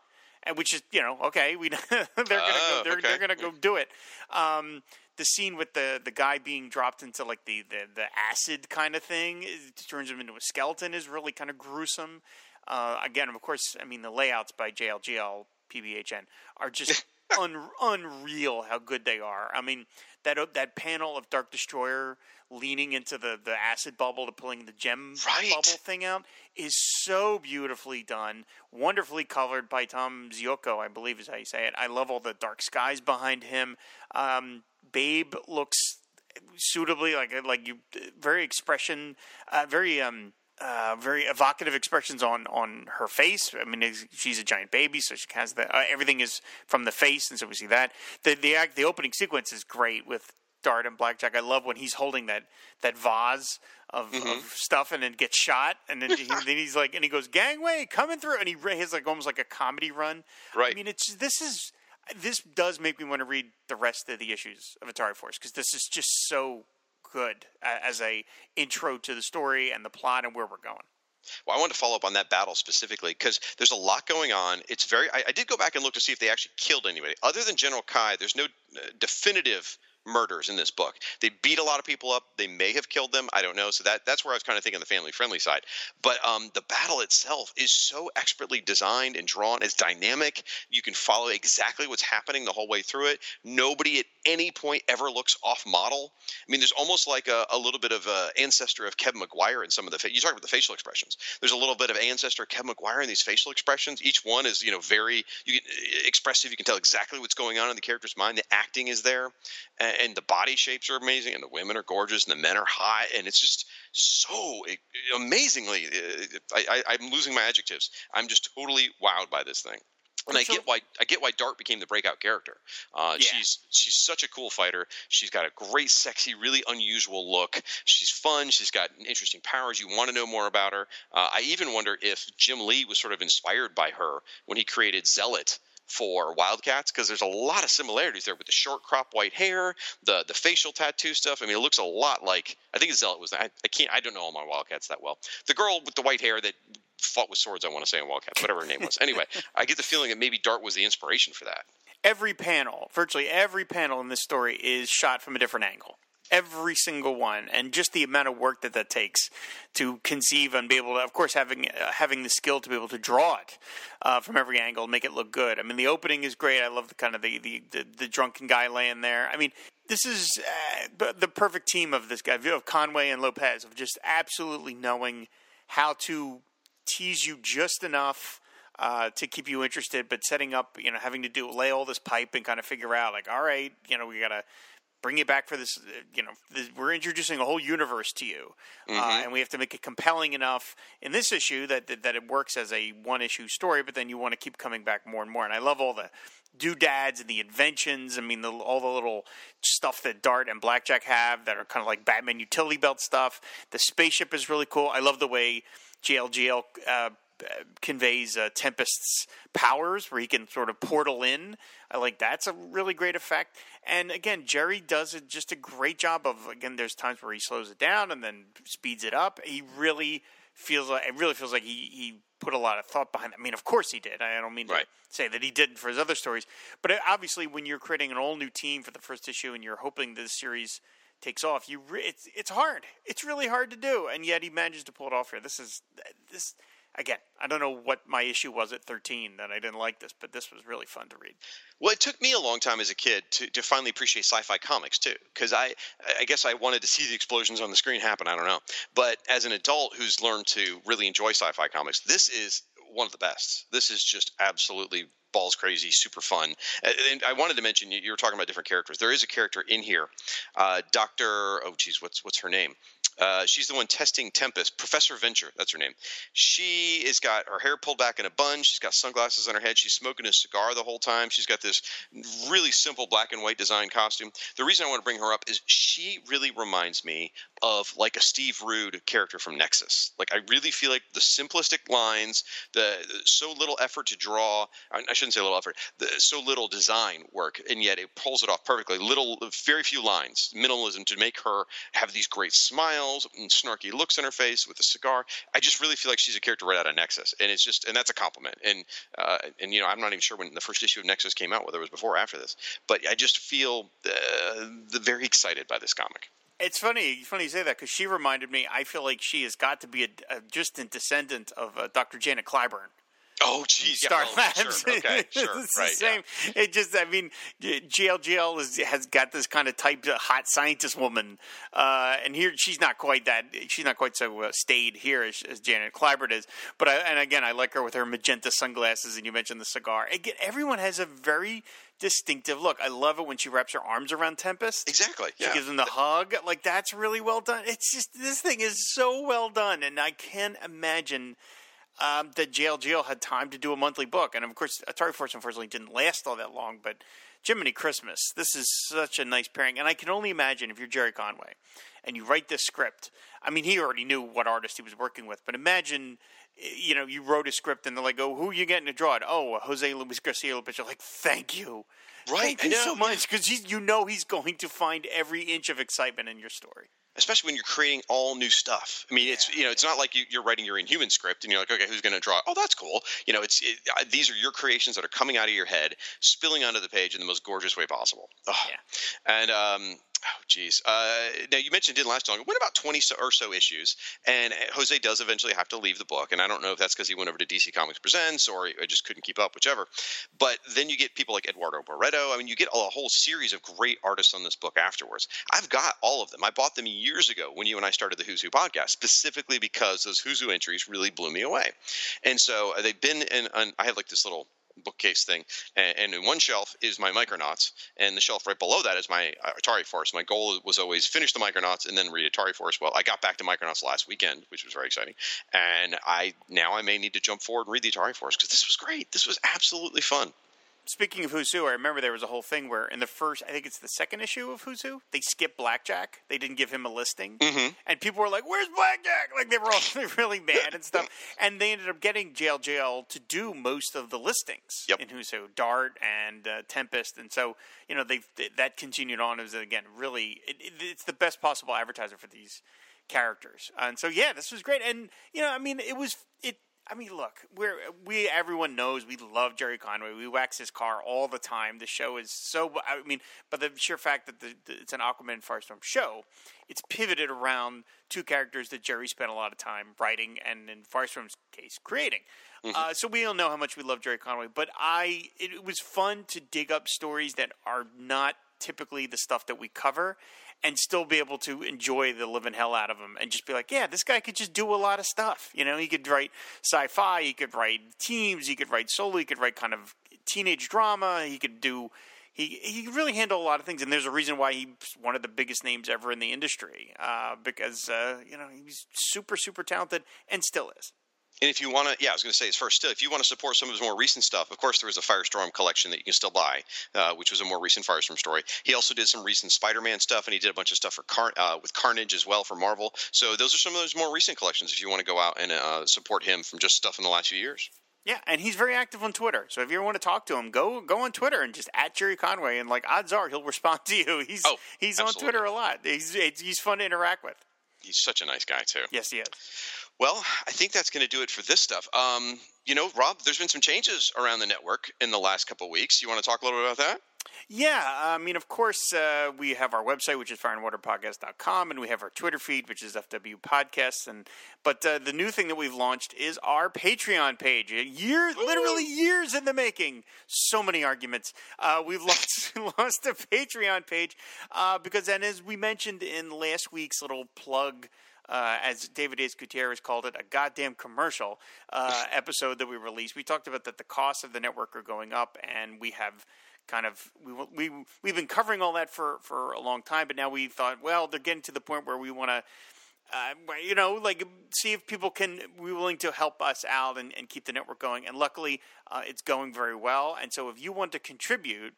and which is you know okay, we they're gonna Oh, go, they're, okay. they're gonna go do it. Um, the scene with the the guy being dropped into like the the, the acid kind of thing it turns him into a skeleton is really kind of gruesome. Uh, again, of course, I mean the layouts by JLGL PBHN are just un- unreal how good they are. I mean that that panel of Dark Destroyer leaning into the, the acid bubble to pulling the gem Right. bubble thing out is so beautifully done, wonderfully colored by Tom Ziuko, I believe is how you say it. I love all the dark skies behind him. Um, Babe looks suitably like like you very expression uh, very um uh, very evocative expressions on on her face. I mean, she's a giant baby, so she has the uh, everything is from the face, and so we see that. the the act The opening sequence is great with Dart and Blackjack. I love when he's holding that that vase of, of stuff, and then gets shot, and then, he, then he's like, and he goes, "Gangway, coming through," and he has like almost like a comedy run. Right. I mean, it's this is this does make me want to read the rest of the issues of Atari Force because this is just so good as a intro to the story and the plot and where we're going. Well, I wanted to follow up on that battle specifically because there's a lot going on. It's very. I, I did go back and look to see if they actually killed anybody other than General Kai. There's no uh, definitive murders in this book. They beat a lot of people up. They may have killed them. I don't know. So that that's where I was kind of thinking the family friendly side. But um, the battle itself is so expertly designed and drawn. It's dynamic. You can follow exactly what's happening the whole way through it. Nobody at any point ever looks off model. I mean, there's almost like a, a little bit of ancestor of Kevin Maguire in some of the. Fa- you talk about the facial expressions. There's a little bit of ancestor of Kevin Maguire in these facial expressions. Each one is, you know, very you can, uh, expressive. You can tell exactly what's going on in the character's mind. The acting is there, and, and the body shapes are amazing, and the women are gorgeous, and the men are hot, and it's just so amazingly. Uh, I, I, I'm losing my adjectives. I'm just totally wowed by this thing. And I get why I get why Dart became the breakout character. Uh, Yeah. She's she's such a cool fighter. She's got a great, sexy, really unusual look. She's fun. She's got interesting powers. You want to know more about her. Uh, I even wonder if Jim Lee was sort of inspired by her when he created Zealot for Wildcats because there's a lot of similarities there with the short crop white hair, the the facial tattoo stuff. I mean, it looks a lot like I think Zealot was. I, I can't. I don't know all my Wildcats that well. The girl with the white hair that fought with swords. I want to say in Wildcats, whatever her name was. Anyway, I get the feeling that maybe Dart was the inspiration for that. Every panel, virtually every panel in this story, is shot from a different angle. Every single one, and just the amount of work that that takes to conceive and be able to, of course, having uh, having the skill to be able to draw it uh, from every angle, and make it look good. I mean, the opening is great. I love the kind of the the, the, the drunken guy laying there. I mean, this is uh, the- the perfect team of this guy of Conway and Lopez of just absolutely knowing how to tease you just enough uh, to keep you interested, but setting up, you know, having to do lay all this pipe and kind of figure out, like, all right, you know, we got to bring you back for this. uh, You know, this, we're introducing a whole universe to you, uh, and we have to make it compelling enough in this issue that, that that it works as a one issue story. But then you want to keep coming back more and more. And I love all the doodads and the inventions. I mean, the, all the little stuff that Dart and Blackjack have that are kind of like Batman utility belt stuff. The spaceship is really cool. I love the way GLGL uh, conveys uh, Tempest's powers, where he can sort of portal in. I like that's a really great effect. And again, Gerry does a, just a great job of. Again, there's times where he slows it down and then speeds it up. He really feels like it really feels like he he put a lot of thought behind it. I mean, of course he did. I don't mean to Right. say that he didn't for his other stories, but uh, obviously when you're creating an all new team for the first issue and you're hoping this series takes off, you re- it's it's hard. It's really hard to do, and yet he manages to pull it off here. This is this again. I don't know what my issue was at 13 that I didn't like this, but this was really fun to read. Well, it took me a long time as a kid to, to finally appreciate sci-fi comics too, because I I guess I wanted to see the explosions on the screen happen. I don't know, but as an adult who's learned to really enjoy sci-fi comics, this is one of the best. This is just absolutely balls crazy, super fun. And and I wanted to mention you, were talking about different characters. There is a character in here, uh, Doctor. Oh, geez, what's what's her name? Uh, she's the one testing Tempest, Professor Venture. That's her name. She has got her hair pulled back in a bun. She's got sunglasses on her head. She's smoking a cigar the whole time. She's got this really simple black and white design costume. The reason I want to bring her up is she really reminds me of like a Steve Rude character from Nexus. Like I really feel like the simplistic lines, the, so little effort to draw. I shouldn't say little effort. So little design work, and yet it pulls it off perfectly. Little, very few lines, minimalism to make her have these great smiles. and snarky looks on her face with a cigar. I just really feel like she's a character right out of Nexus, and it's just and that's a compliment. And uh, and you know I'm not even sure when the first issue of Nexus came out, whether it was before or after this, but I just feel uh, very excited by this comic. It's funny, funny you say that because she reminded me. I feel like she has got to be a, a distant descendant of uh, Dr. Janet Clyburn. Oh, geez, Star yeah. Oh, Labs. Sure. Okay, sure, it's right. the same. Yeah. It just, I mean, GLGL is, has got this kind of type of hot scientist woman, uh, and here she's not quite that. She's not quite so uh, staid here as, as Janet Clyburn is. But I, and again, I like her with her magenta sunglasses, and you mentioned the cigar. Again, everyone has a very distinctive look. I love it when she wraps her arms around Tempest. Exactly. She Yeah. gives him the hug. Like that's really well done. It's just this thing is so well done, and I can't imagine um, that JLGL had time to do a monthly book. And of course, Atari Force unfortunately didn't last all that long. But Jiminy Christmas, this is such a nice pairing, and I can only imagine if you're Gerry Conway and you write this script. I mean, he already knew what artist he was working with, but imagine. You know, you wrote a script and they're like, "Oh, who are you getting to draw it?" Oh, Jose Luis Garcia Lopez. You're like, "Thank you, Right, Thank you so much," because you know he's going to find every inch of excitement in your story. Especially when you're creating all new stuff. I mean, it's you know, it's not like you, you're writing your Inhuman script and you're like, okay, who's going to draw? Oh, that's cool. You know, it's it, uh, these are your creations that are coming out of your head, spilling onto the page in the most gorgeous way possible. Oh. Yeah. And um, oh, geez. Uh, now you mentioned didn't last long. It went about 20 so- or so issues, and Jose does eventually have to leave the book. And I don't know if that's because he went over to DC Comics Presents or he just couldn't keep up, whichever. But then you get people like Eduardo Barreto. I mean, you get a whole series of great artists on this book afterwards. I've got all of them. I bought them years ago when you and I started the Who's Who podcast, specifically because those Who's Who entries really blew me away. And so uh, they've been in. on I have like this little bookcase thing, and, and in one shelf is my Micronauts, and the shelf right below that is my uh, Atari Force. My goal was always finish the Micronauts and then read Atari Force. Well, I got back to Micronauts last weekend, which was very exciting, and I now I may need to jump forward and read the Atari Force because this was great. This was absolutely fun. Speaking of Who's Who, I remember there was a whole thing where in the first, I think it's the second issue of Who's Who, they skipped Blackjack. They didn't give him a listing, Mhm. and people were like, "Where's Blackjack?" Like they were all really mad and stuff. And they ended up getting Jail Jail to do most of the listings Yep. in Who's Who, Dart and uh, Tempest, and so you know they that continued on. It was again really, it, it, it's the best possible advertiser for these characters. And so yeah, this was great. And you know, I mean, it was it. I mean, look, we're we everyone knows we love Gerry Conway. We wax his car all the time. The show is so. I mean, but the sheer fact that the, the, it's an Aquaman and Firestorm show, it's pivoted around two characters that Gerry spent a lot of time writing and, in Firestorm's case, creating. Uh, so we all know how much we love Gerry Conway. But I, it, it was fun to dig up stories that are not typically the stuff that we cover and still be able to enjoy the living hell out of him and just be like, yeah, this guy could just do a lot of stuff. You know, he could write sci-fi, he could write teams, he could write solo, he could write kind of teenage drama, he could do he he really handle a lot of things, and there's a reason why he's one of the biggest names ever in the industry uh, because uh, you know he's super super talented and still is. And if you want to, yeah, I was going to say first still. If you want to support some of his more recent stuff, of course, there was a Firestorm collection that you can still buy, uh, which was a more recent Firestorm story. He also did some recent Spider-Man stuff, and he did a bunch of stuff for Car- uh, with Carnage as well for Marvel. So those are some of those more recent collections. If you want to go out and uh, support him from just stuff in the last few years. Yeah, and he's very active on Twitter. So if you ever want to talk to him, go go on Twitter and just at Gerry Conway, and like odds are he'll respond to you. He's Oh, he's on. Twitter a lot. He's he's fun to interact with. He's such a nice guy too. Yes, he is. Well, I think that's going to do it for this stuff. Um, you know, Rob, there's been some changes around the network in the last couple of weeks. You want to talk a little bit about that? Yeah, I mean, of course, uh, we have our website, which is fireandwaterpodcast.com, and we have our Twitter feed, which is FW Podcasts. And but uh, the new thing that we've launched is our Patreon page. A year, literally years in the making. So many arguments. Uh, we've launched, launched a Patreon page uh, because, and as we mentioned in last week's little plug. Uh, as David Ace Gutierrez called it, a goddamn commercial uh, episode that we released. We talked about that the costs of the network are going up, and we have kind of we we we've been covering all that for for a long time, but now we thought, well, they're getting to the point where we want to. Uh, you know, like see if people can be willing to help us out and, and keep the network going. And luckily, uh, it's going very well. And so, if you want to contribute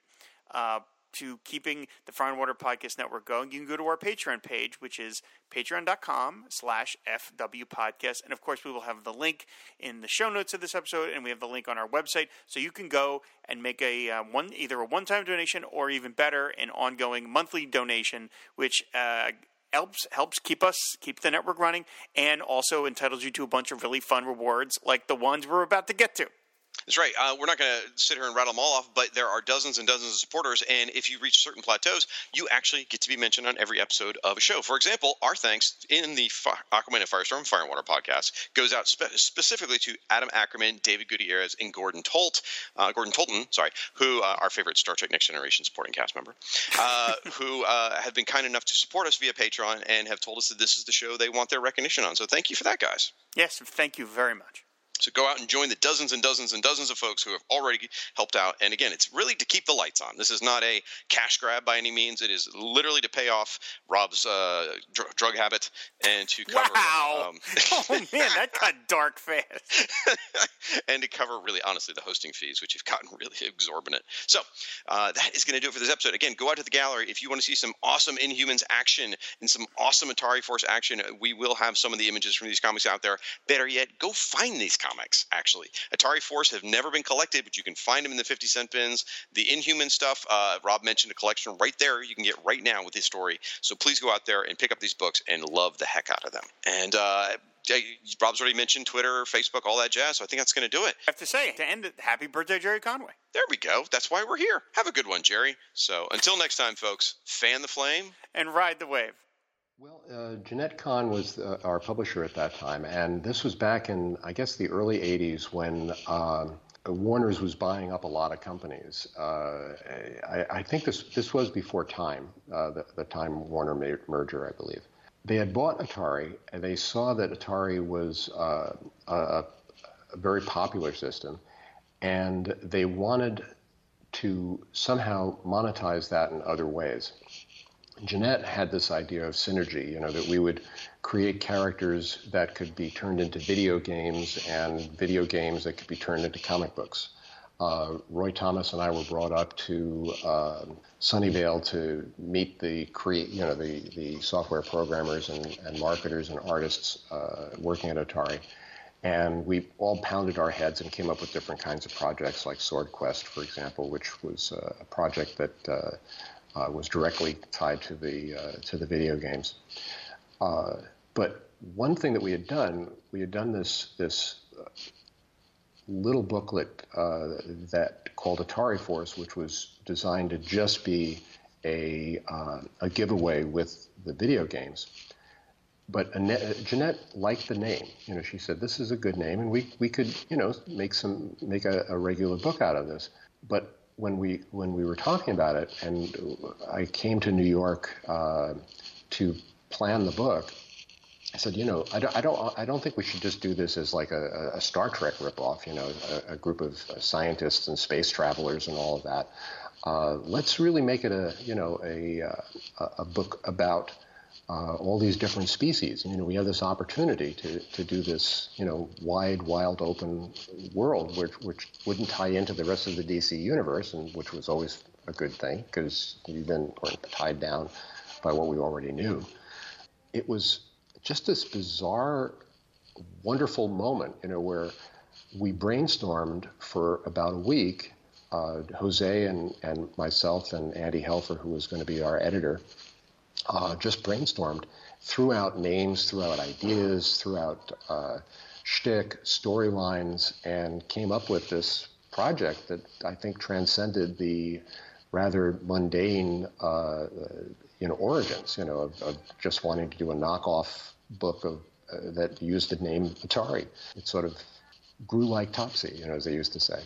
uh, to keeping the Fire and Water Podcast Network going, you can go to our Patreon page, which is patreon.com slash FW Podcast. And of course, we will have the link in the show notes of this episode, and we have the link on our website. So you can go and make a uh, one either a one time donation or even better, an ongoing monthly donation, which uh, helps helps keep us keep the network running, and also entitles you to a bunch of really fun rewards like the ones we're about to get to. That's right. Uh, we're not going to sit here and rattle them all off, but there are dozens and dozens of supporters, and if you reach certain plateaus, you actually get to be mentioned on every episode of a show. For example, our thanks in the Fi- Aquaman and Firestorm Fire and Water podcast goes out spe- specifically to Adam Ackerman, David Gutierrez, and Gordon Tolt, uh, Gordon Tolton, sorry, who uh, our favorite Star Trek Next Generation supporting cast member, uh, who uh, have been kind enough to support us via Patreon and have told us that this is the show they want their recognition on. So thank you for that, guys. Yes, thank you very much. So go out and join the dozens and dozens and dozens of folks who have already helped out. And again, it's really to keep the lights on. This is not a cash grab by any means. It is literally to pay off Rob's uh, dr- drug habit and to cover. Wow. Um, oh man, that got dark fast. and to cover really honestly the hosting fees, which have gotten really exorbitant. So uh, that is going to do it for this episode. Again, go out to the gallery if you want to see some awesome Inhumans action and some awesome Atari Force action. We will have some of the images from these comics out there. Better yet, go find these comics. Actually, Atari Force have never been collected, but you can find them in the fifty cent bins. The Inhuman stuff, uh, Rob mentioned a collection right there. You can get right now with his story. So please go out there and pick up these books and love the heck out of them. And uh, Rob's already mentioned Twitter, Facebook, all that jazz. So I think that's going to do it. I have to say, to end it, happy birthday, Gerry Conway. There we go. That's why we're here. Have a good one, Gerry. So until next time, folks, fan the flame and ride the wave. Well, uh, Jenette Kahn was uh, our publisher at that time, and this was back in, I guess, the early 80s when um, Warner's was buying up a lot of companies. Uh, I, I, think this this was before Time, uh, the, the Time Warner merger, I believe. They had bought Atari, and they saw that Atari was uh, a, a very popular system, and they wanted to somehow monetize that in other ways. Jenette had this idea of synergy, you know, that we would create characters that could be turned into video games and video games that could be turned into comic books. Uh, Roy Thomas and I were brought up to uh, Sunnyvale to meet the create, you know, the, the software programmers and, and marketers and artists uh, working at Atari. And we all pounded our heads and came up with different kinds of projects, like Sword Quest, for example, which was uh, a project that uh, was directly tied to the uh, to the video games. Uh, but one thing that we had done, we had done this this uh, little booklet uh, that called Atari Force, which was designed to just be a uh, a giveaway with the video games. But Annette, Jenette liked the name. You know, she said this is a good name, and we we could you know make some make a, a regular book out of this. But when we when we were talking about it, and I came to New York uh, to plan the book, I said, you know, I don't, I don't, I don't think we should just do this as like a, a Star Trek ripoff. You know, a, a, group of scientists and space travelers and all of that. Uh, let's really make it a, you know, a a book about uh, all these different species. You know, we have this opportunity to, to do this, you know, wide, wild, open world, which, which wouldn't tie into the rest of the DC universe, and which was always a good thing because we then weren't tied down by what we already knew. It was just this bizarre, wonderful moment, you know, where we brainstormed for about a week. Uh, Jose and, and myself and Andy Helfer, who was going to be our editor, uh, just brainstormed, threw out names, threw out ideas, threw out uh, shtick, storylines, and came up with this project that I think transcended the rather mundane, uh, you know, origins, you know, of, of, just wanting to do a knockoff book of uh, that used the name Atari. It sort of grew like Topsy, you know, as they used to say.